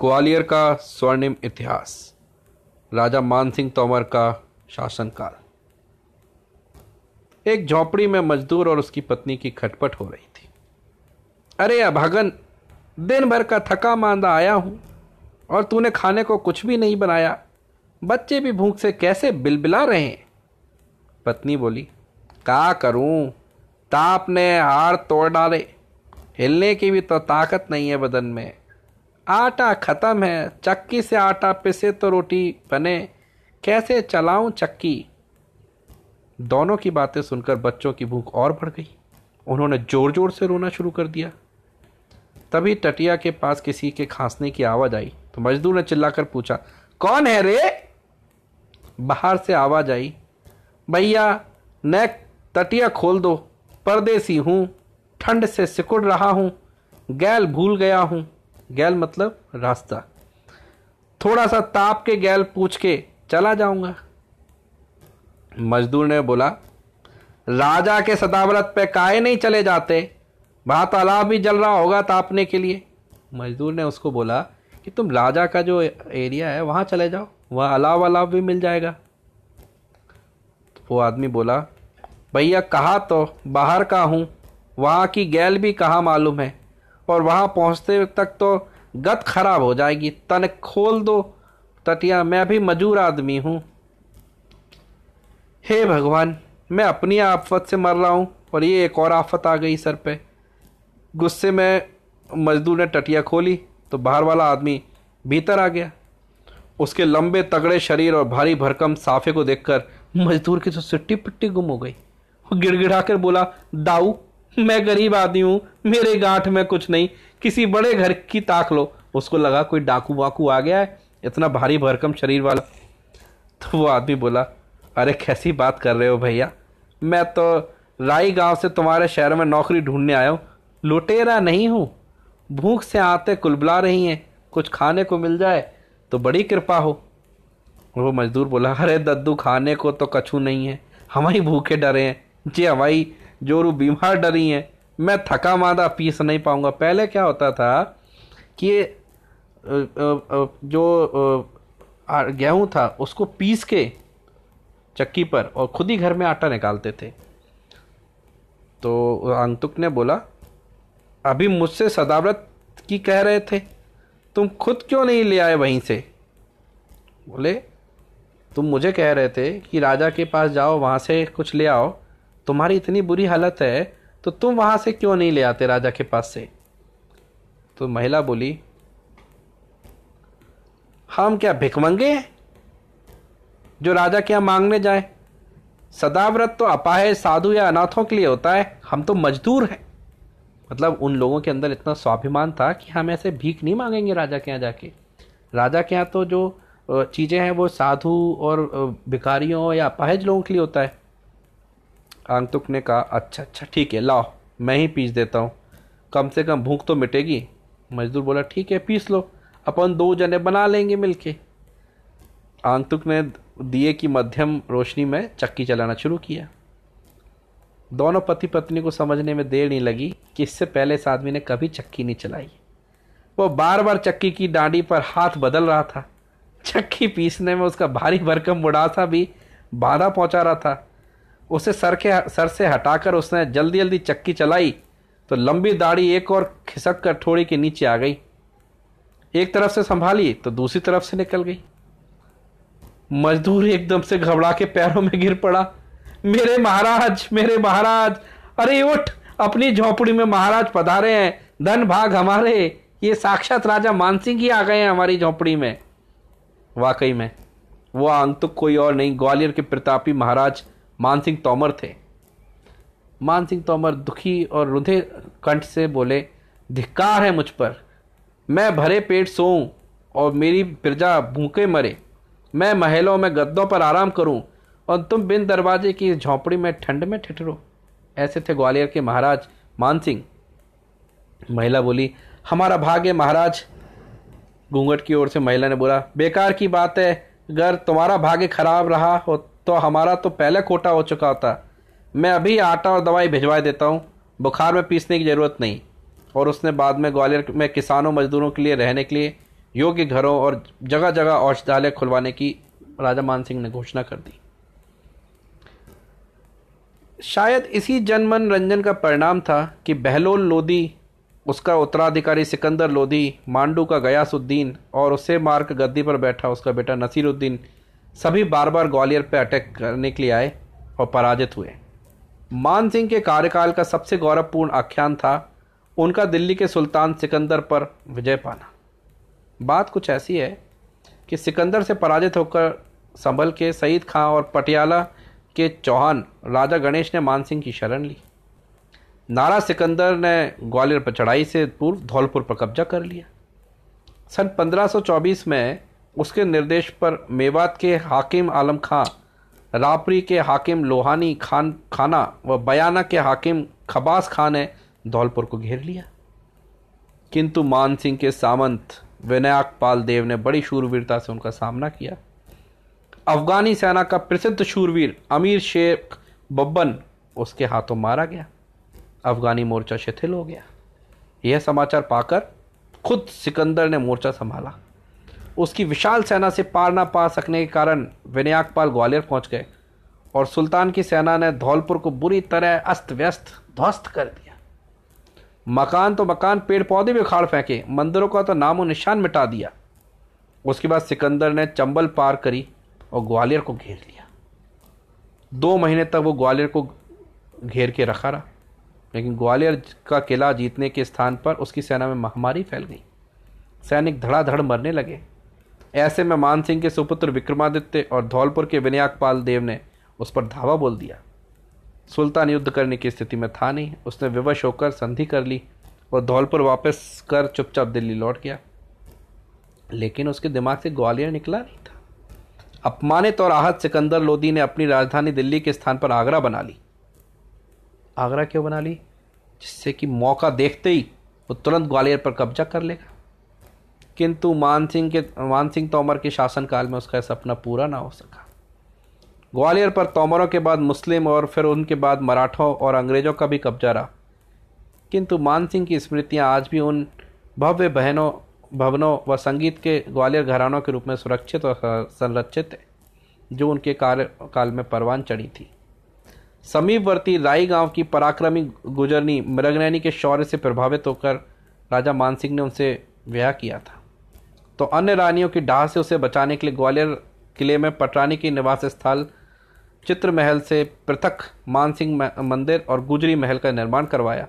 ग्वालियर का स्वर्णिम इतिहास। राजा मानसिंह तोमर का शासनकाल। एक झोपड़ी में मजदूर और उसकी पत्नी की खटपट हो रही थी। अरे अभागन दिन भर का थका मांदा आया हूँ और तूने खाने को कुछ भी नहीं बनाया। बच्चे भी भूख से कैसे बिलबिला रहे हैं? पत्नी बोली, का करूँ? ताप ने हार तोड़ डाले। हिलने की भी तो ताकत नहीं है बदन में। आटा ख़त्म है, चक्की से आटा पिसे तो रोटी बने। कैसे चलाऊं चक्की? दोनों की बातें सुनकर बच्चों की भूख और बढ़ गई। उन्होंने ज़ोर ज़ोर से रोना शुरू कर दिया। तभी टटिया के पास किसी के खांसने की आवाज़ आई। तो मजदूर ने चिल्लाकर पूछा, कौन है रे? बाहर से आवाज़ आई, भैया नेक तटिया खोल दो। परदेसी हूँ, ठंड से सिकुड़ रहा हूँ, गैल भूल गया हूँ। गैल मतलब रास्ता। थोड़ा सा ताप के गैल पूछ के चला जाऊँगा। मजदूर ने बोला, राजा के सदाव्रत पे काहे नहीं चले जाते? वहाँ तालाब भी जल रहा होगा तापने के लिए। मजदूर ने उसको बोला, कि तुम राजा का जो एरिया है, वहाँ चले जाओ। वहाँ अलाव अलाव भी मिल जाएगा। तो वो आदमी बोला, भैया, कहा तो? बाहर का हूँ। वहाँ की गैल भी कहाँ मालूम है? और वहाँ पहुँचते तक तो गत खराब हो जाएगी। तन खोल दो। तटिया, मैं भी मजूर आदमी हूँ। हे भगवान, मैं अपनी आफत से मर रहा हूँ और ये एक और आफत आ गई सर पे। गुस्से में मजदूर ने टटिया खोली तो बाहर वाला आदमी भीतर आ गया। उसके लंबे तगड़े शरीर और भारी भरकम साफे को देखकर मजदूर की तो सिट्टी पिट्टी गुम हो गई। वो गिड़गिड़ा कर बोला, दाऊ मैं गरीब आदमी हूँ, मेरे गांठ में कुछ नहीं। किसी बड़े घर की ताक लो। उसको लगा कोई डाकू वाकू आ गया है, इतना भारी भरकम शरीर वाला। तो वो आदमी बोला, अरे, कैसी बात कर रहे हो भैया? मैं तो राई गाँव से तुम्हारे शहर में नौकरी ढूँढने आया हूँ। लुटेरा नहीं हूँ। भूख से आते कुलबुला रही हैं। कुछ खाने को मिल जाए तो बड़ी कृपा हो। वो मजदूर बोला, अरे, दद्दू, खाने को तो कछू नहीं है। हमारी भूखे डरे हैं। जी हमारी जोरू बीमार डरी हैं, मैं थका मादा पीस नहीं पाऊँगा। पहले क्या होता था कि जो गेहूँ था, उसको पीस के चक्की पर और खुद ही घर में आटा निकालते थे। तो अंतुक ने बोला, अभी मुझसे सदाव्रत की कह रहे थे, तुम खुद क्यों नहीं ले आए वहीं से? बोले, तुम मुझे कह रहे थे कि राजा के पास जाओ, वहाँ से कुछ ले आओ तुम्हारी इतनी बुरी हालत है तो तुम वहाँ से क्यों नहीं ले आते राजा के पास से? तो महिला बोली, हम क्या भिकमंगे हैं? जो राजा के यहाँ मांगने जाए। सदाव्रत तो अपाहे साधु या अनाथों के लिए होता है। हम तो मजदूर हैं। मतलब उन लोगों के अंदर इतना स्वाभिमान था कि हम ऐसे भीख नहीं मांगेंगे राजा के यहाँ जाके। राजा के यहाँ तो जो चीज़ें हैं वो साधु और भिखारियों या अपाहिज लोगों के लिए होता है। आंगतुक ने कहा अच्छा अच्छा ठीक है, लाओ, मैं ही पीस देता हूँ। कम से कम भूख तो मिटेगी। मजदूर बोला, ठीक है, पीस लो, अपन दो जने बना लेंगे मिलके। आंतुक ने दिए की मध्यम रोशनी में चक्की चलाना शुरू किया। दोनों पति पत्नी को समझने में देर नहीं लगी कि इससे पहले इस आदमी ने कभी चक्की नहीं चलाई। वो बार बार चक्की की डांडी पर हाथ बदल रहा था। चक्की पीसने में उसका भारी भरकम बुढ़ासा भी बाधा पहुँचा रहा था। उसे सर के, सर से हटाकर उसने जल्दी जल्दी चक्की चलाई तो लंबी दाढ़ी एक और खिसक कर थोड़ी के नीचे आ गई। एक तरफ़ से संभाली तो दूसरी तरफ़ से निकल गई। मजदूर एकदम से घबरा के पैरों में गिर पड़ा। मेरे महाराज मेरे महाराज, अरे उठ, अपनी झोपड़ी में महाराज पधारे हैं, धन भाग हमारे। ये साक्षात राजा मानसिंह ही आ गए हैं हमारी झोपड़ी में। वाकई में, वो आंतुक कोई और नहीं, ग्वालियर के प्रतापी महाराज मानसिंह तोमर थे। मानसिंह तोमर दुखी और रुधे कंठ से बोले, धिक्कार है मुझ पर। मैं भरे पेट सोऊं और मेरी प्रजा भूखे मरे। मैं महलों में गद्दों पर आराम करूँ और तुम बिन दरवाजे की झोंपड़ी में ठंड में ठिठरो। ऐसे थे ग्वालियर के महाराज मानसिंह महिला बोली, हमारा भाग्य महाराज। घूंघट की ओर से महिला ने बोला, बेकार की बात है। अगर तुम्हारा भाग्य खराब रहा हो तो हमारा तो पहले कोटा हो चुका होता। मैं अभी आटा और दवाई भिजवा देता हूँ। बुखार में पीसने की ज़रूरत नहीं। और उसने बाद में ग्वालियर में किसानों, मजदूरों के लिए रहने के लिए योग्य घरों और जगह जगह औषधालय खुलवाने की राजा मान सिंह ने घोषणा कर दी। शायद इसी जनमन रंजन का परिणाम था कि बहलोल लोधी, उसका उत्तराधिकारी सिकंदर लोधी, मांडू का गयासुद्दीन और उसे मार कर गद्दी पर बैठा उसका बेटा नसीरुद्दीन सभी बार बार ग्वालियर पर अटैक करने के लिए आए और पराजित हुए। मान सिंह के कार्यकाल का सबसे गौरवपूर्ण आख्यान था, उनका दिल्ली के सुल्तान सिकंदर पर विजय पाना। बात कुछ ऐसी है कि सिकंदर से पराजित होकर संभल के सईद खां और पटियाला के चौहान राजा गणेश ने मान सिंह की शरण ली। नारा सिकंदर ने ग्वालियर पर चढ़ाई से पूर्व धौलपुर पर कब्जा कर लिया। सन 1524 में उसके निर्देश पर मेवात के हाकिम आलम खां, रापरी के हाकिम लोहानी खान, खाना व बयाना के हाकिम खबास खान ने धौलपुर को घेर लिया। किंतु मान सिंह के सामंत विनायक पाल देव ने बड़ी शूरवीरता से उनका सामना किया। अफगानी सेना का प्रसिद्ध शूरवीर अमीर शेख बब्बन उसके हाथों मारा गया। अफगानी मोर्चा शिथिल हो गया। यह समाचार पाकर खुद सिकंदर ने मोर्चा संभाला। उसकी विशाल सेना से पार ना पा सकने के कारण विनायकपाल ग्वालियर पहुँच गए और सुल्तान की सेना ने धौलपुर को बुरी तरह अस्त व्यस्त ध्वस्त कर दिया। मकान तो मकान पेड़ पौधे भी उखाड़ फेंके, मंदिरों का तो नामो निशान मिटा दिया। उसके बाद सिकंदर ने चंबल पार करी और ग्वालियर को घेर लिया। दो महीने तक वो ग्वालियर को घेर के रखा रहा, लेकिन ग्वालियर का किला जीतने के स्थान पर उसकी सेना में महामारी फैल गई। सैनिक धड़ाधड़ मरने लगे। ऐसे में मान सिंह के सुपुत्र विक्रमादित्य और धौलपुर के विनायकपाल देव ने उस पर धावा बोल दिया। सुल्तान युद्ध करने की स्थिति में था नहीं। उसने विवश होकर संधि कर ली और धौलपुर वापस कर चुपचाप दिल्ली लौट गया। लेकिन उसके दिमाग से ग्वालियर निकला नहीं था। अपमानित और आहत सिकंदर लोदी ने अपनी राजधानी दिल्ली के स्थान पर आगरा बना ली। आगरा क्यों बना ली? जिससे कि मौका देखते ही वो तुरंत ग्वालियर पर कब्जा कर लेगा। किंतु मान सिंह के, मान सिंह तोमर के शासनकाल में उसका सपना पूरा ना हो सका। ग्वालियर पर तोमरों के बाद मुस्लिम और फिर उनके बाद मराठों और अंग्रेज़ों का भी कब्जा रहा। किंतु मान सिंह की स्मृतियाँ आज भी उन भव्य बहनों, भवनों व संगीत के ग्वालियर घरानों के रूप में सुरक्षित और संरक्षित है जो उनके कार्यकाल में परवान चढ़ी थी। समीपवर्ती राई गाँव की पराक्रमी गुजरनी मृगनैनी के शौर्य से प्रभावित होकर राजा मानसिंह ने उनसे विवाह किया था। तो अन्य रानियों की डाह से उसे बचाने के लिए ग्वालियर किले में पटरानी की निवास स्थल चित्र महल से पृथक मानसिंह मंदिर और गुजरी महल का निर्माण करवाया,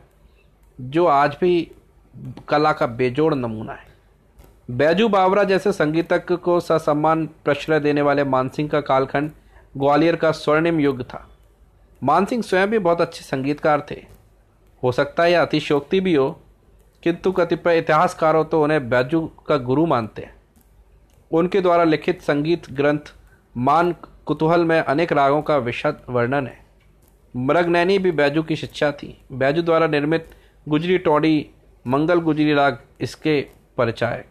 जो आज भी कला का बेजोड़ नमूना है। बैजू बावरा जैसे संगीतज्ञ को ससम्मान प्रश्रय देने वाले मानसिंह का कालखंड ग्वालियर का स्वर्णिम युग था। मानसिंह स्वयं भी बहुत अच्छे संगीतकार थे। हो सकता है यह अतिशोक्ति भी हो किंतु कतिपय इतिहासकारों तो उन्हें बैजू का गुरु मानते हैं। उनके द्वारा लिखित संगीत ग्रंथ मान कुतूहल में अनेक रागों का विशद वर्णन है। मृगनैनी भी बैजू की शिक्षा थी। बैजू द्वारा निर्मित गुजरी टोड़ी, मंगल गुजरी राग इसके परिचय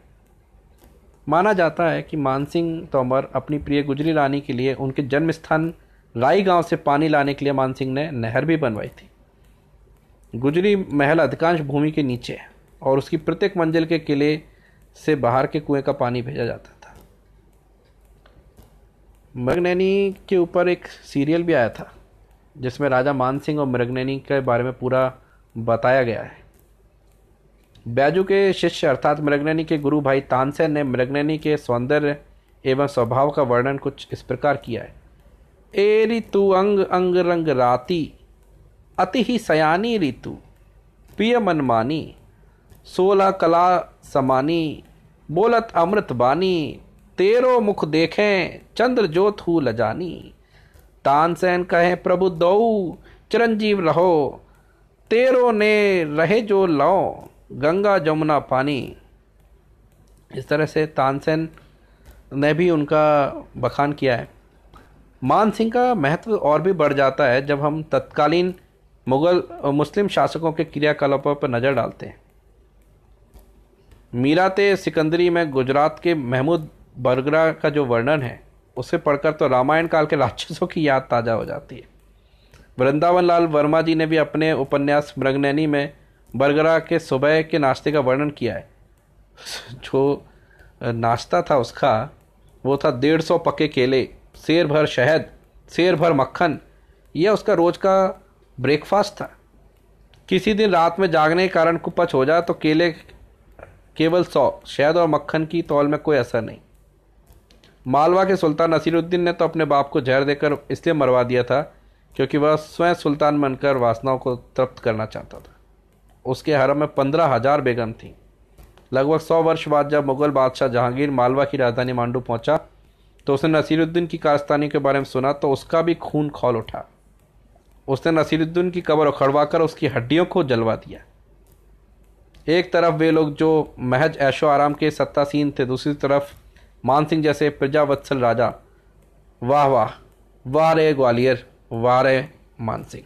माना जाता है कि मानसिंह तोमर अपनी प्रिय गुजरी रानी के लिए उनके जन्म स्थान राई गाँव से पानी लाने के लिए मानसिंह ने नहर भी बनवाई थी। गुजरी महल अधिकांश भूमि के नीचे है। और उसकी प्रत्येक मंजिल के किले से बाहर के कुएँ का पानी भेजा जाता था। मृगनैनी के ऊपर एक सीरियल भी आया था, जिसमें राजा मान सिंह और मृगनैनी के बारे में पूरा बताया गया है। बैजू के शिष्य अर्थात मृगनैनी के गुरु भाई तानसेन ने मृगनैनी के सौंदर्य एवं स्वभाव का वर्णन कुछ इस प्रकार किया है। ए ऋतु अंग अंग रंग राती, अति ही सयानी ऋतु, प्रिय मनमानी सोलह कला समानी, बोलत अमृत बानी, तेरो मुख देखें, चंद्र ज्योत हु लजानी। तानसेन कहे, प्रभु दौ चिरंजीव रहो। तेरो ने रहे जो लो, गंगा जमुना पानी। इस तरह से तानसेन ने भी उनका बखान किया है। मान सिंह का महत्व और भी बढ़ जाता है जब हम तत्कालीन मुगल, मुस्लिम शासकों के क्रियाकलापों पर नज़र डालते हैं। मीराते सिकंदरी में गुजरात के महमूद बरगरा का जो वर्णन है, उसे पढ़कर तो रामायण काल के राक्षसों की याद ताज़ा हो जाती है। वृंदावन लाल वर्मा जी ने भी अपने उपन्यास मृगनैनी में बरगरा के सुबह के नाश्ते का वर्णन किया है। जो नाश्ता था उसका, वो था डेढ़ सौ पके केले, शेर भर शहद, शेर भर मक्खन, यह उसका रोज का ब्रेकफास्ट था। किसी दिन रात में जागने के कारण कुपच हो जाए तो केले केवल सौ, शहद और मक्खन की तौल में कोई असर नहीं। मालवा के सुल्तान नसीरुद्दीन ने तो अपने बाप को जहर देकर इसलिए मरवा दिया था क्योंकि वह स्वयं सुल्तान बनकर वासनाओं को तृप्त करना चाहता था। उसके हरम में पंद्रह हज़ार बेगम थी। लगभग सौ वर्ष बाद जब मुगल बादशाह जहांगीर मालवा की राजधानी मांडू पहुँचा तो उसने नसीरुद्दीन की कारस्तानी के बारे में सुना तो उसका भी खून खोल उठा। उसने नसीरुद्दीन की कब्र उखड़वा कर उसकी हड्डियों को जलवा दिया। एक तरफ़ वे लोग जो महज ऐशो आराम के सत्तासीन थे, दूसरी तरफ़ मान सिंह जैसे प्रजावत्सल राजा। वाह वाह। वाह रे ग्वालियर, वाह रे मान सिंह।